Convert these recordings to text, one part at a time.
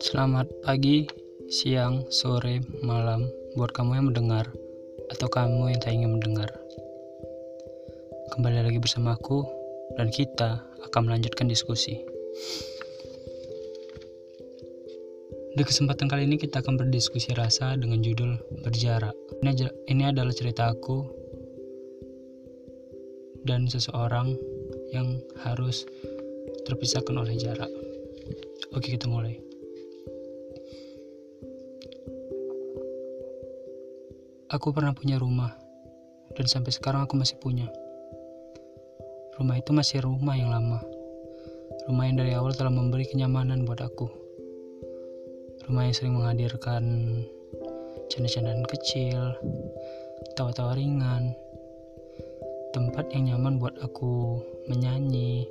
Selamat pagi, siang, sore, malam buat kamu yang mendengar atau kamu yang tak ingin mendengar. Kembali lagi bersama aku dan kita akan melanjutkan diskusi. Di kesempatan kali ini kita akan berdiskusi rasa dengan judul berjarak. Ini, adalah cerita aku dan seseorang yang harus terpisahkan oleh jarak. Oke, kita mulai. Aku pernah punya rumah, dan sampai sekarang aku masih punya. Rumah itu masih rumah yang lama. Rumah yang dari awal telah memberi kenyamanan buat aku. Rumah yang sering menghadirkan canda-candaan kecil, tawa-tawa ringan, tempat yang nyaman buat aku menyanyi,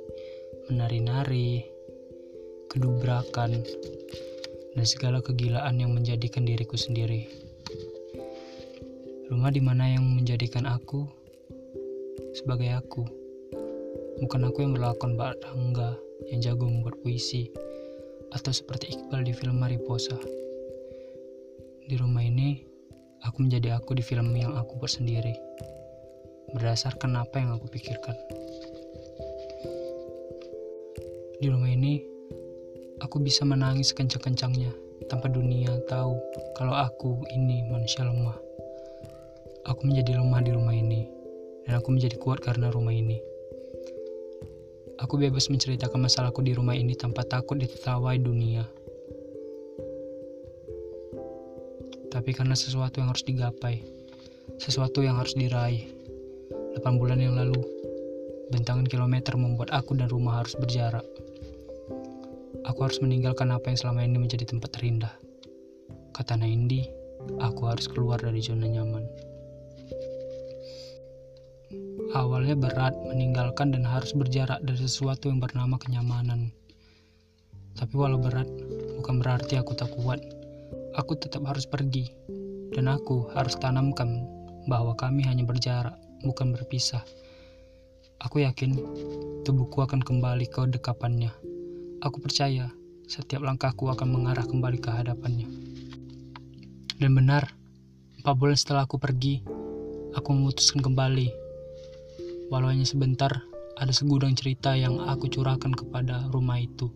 menari-nari, kedubrakan, dan segala kegilaan yang menjadikan diriku sendiri. Rumah di mana yang menjadikan aku sebagai aku. Bukan aku yang berlakon bangga yang jago membuat puisi atau seperti Iqbal di film Mariposa. Di rumah ini, aku menjadi aku di film yang aku buat sendiri. Berdasarkan apa yang aku pikirkan. Di rumah ini, aku bisa menangis kencang-kencangnya tanpa dunia tahu kalau aku ini manusia lemah. Aku menjadi lemah di rumah ini, dan aku menjadi kuat karena rumah ini. Aku bebas menceritakan masalahku di rumah ini tanpa takut ditertawai dunia. Tapi karena sesuatu yang harus digapai, sesuatu yang harus diraih. 8 bulan yang lalu, bentangan kilometer membuat aku dan rumah harus berjarak. Aku harus meninggalkan apa yang selama ini menjadi tempat terindah. Kata Naindi, aku harus keluar dari zona nyaman. Awalnya berat meninggalkan dan harus berjarak dari sesuatu yang bernama kenyamanan. Tapi walau berat, bukan berarti aku tak kuat. Aku tetap harus pergi, dan aku harus tanamkan bahwa kami hanya berjarak, bukan berpisah. Aku yakin tubuhku akan kembali ke dekapannya. Aku percaya setiap langkahku akan mengarah kembali ke hadapannya. Dan benar, empat bulan setelah aku pergi, aku memutuskan kembali Walau hanya sebentar, ada segudang cerita yang aku curahkan kepada rumah itu.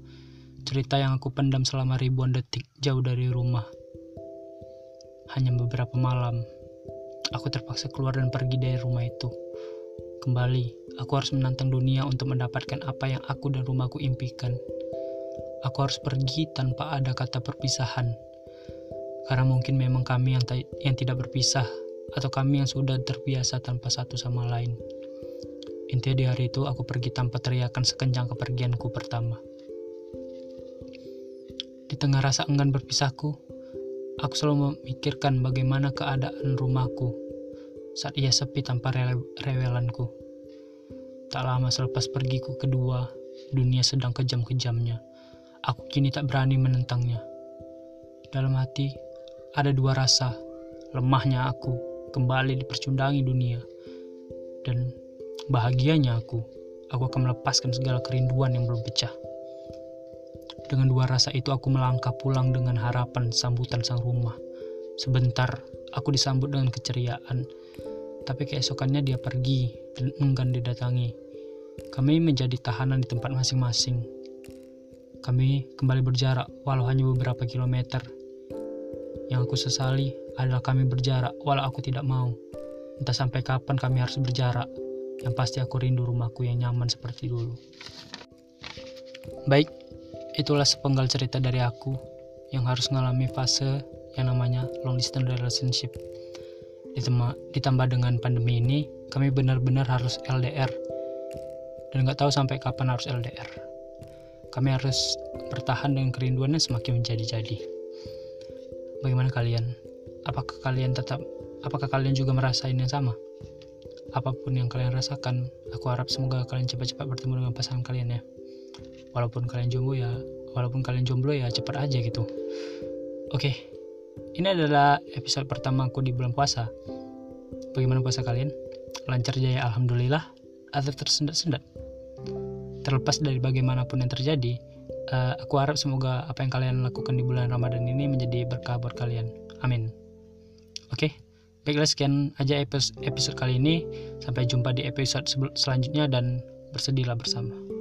Cerita yang aku pendam selama ribuan detik jauh dari rumah. Hanya beberapa malam, aku terpaksa keluar dan pergi dari rumah itu. Kembali, aku harus menantang dunia untuk mendapatkan apa yang aku dan rumahku impikan. Aku harus pergi tanpa ada kata perpisahan. Karena mungkin memang kami yang, yang tidak berpisah, atau kami yang sudah terbiasa tanpa satu sama lain. Intinya di hari itu aku pergi tanpa teriakan sekencang kepergianku pertama. Di tengah rasa enggan berpisahku, aku selalu memikirkan bagaimana keadaan rumahku saat ia sepi tanpa rewelanku. Tak lama selepas pergiku kedua, dunia sedang kejam-kejamnya. Aku kini tak berani menentangnya. Dalam hati, ada dua rasa. Lemahnya aku kembali dipercundangi dunia. Dan Bahagianya aku, aku akan melepaskan segala kerinduan yang belum pecah. Dengan dua rasa itu aku melangkah pulang dengan harapan sambutan sang rumah. Sebentar, aku disambut dengan keceriaan. Tapi keesokannya dia pergi dan enggan didatangi. Kami menjadi tahanan di tempat masing-masing. Kami kembali berjarak walau hanya beberapa kilometer. Yang aku sesali adalah kami berjarak walau aku tidak mau. Entah sampai kapan kami harus berjarak yang pasti aku rindu rumahku yang nyaman seperti dulu. Baik, itulah sepenggal cerita dari aku yang harus mengalami fase yang namanya long distance relationship. Ditambah dengan pandemi ini, kami benar-benar harus LDR. Dan nggak tahu sampai kapan harus LDR. Kami harus bertahan dengan kerinduannya semakin menjadi-jadi. Bagaimana kalian? Apakah kalian tetap, apakah kalian juga merasain yang sama? apa pun yang kalian rasakan aku harap semoga kalian cepat-cepat bertemu dengan pasangan kalian ya walaupun kalian jomblo ya walaupun kalian jomblo ya cepat aja gitu. Oke okay. ini adalah episode pertama aku di bulan puasa. Bagaimana puasa kalian? Lancar jaya alhamdulillah. Atau tersendat-sendat. Terlepas dari bagaimanapun yang terjadi uh, aku harap semoga apa yang kalian lakukan di bulan Ramadan ini menjadi berkah buat kalian. Amin. Oke okay? baiklah sekian aja episode, episode kali ini. Sampai jumpa di episode selanjutnya dan bersedihlah bersama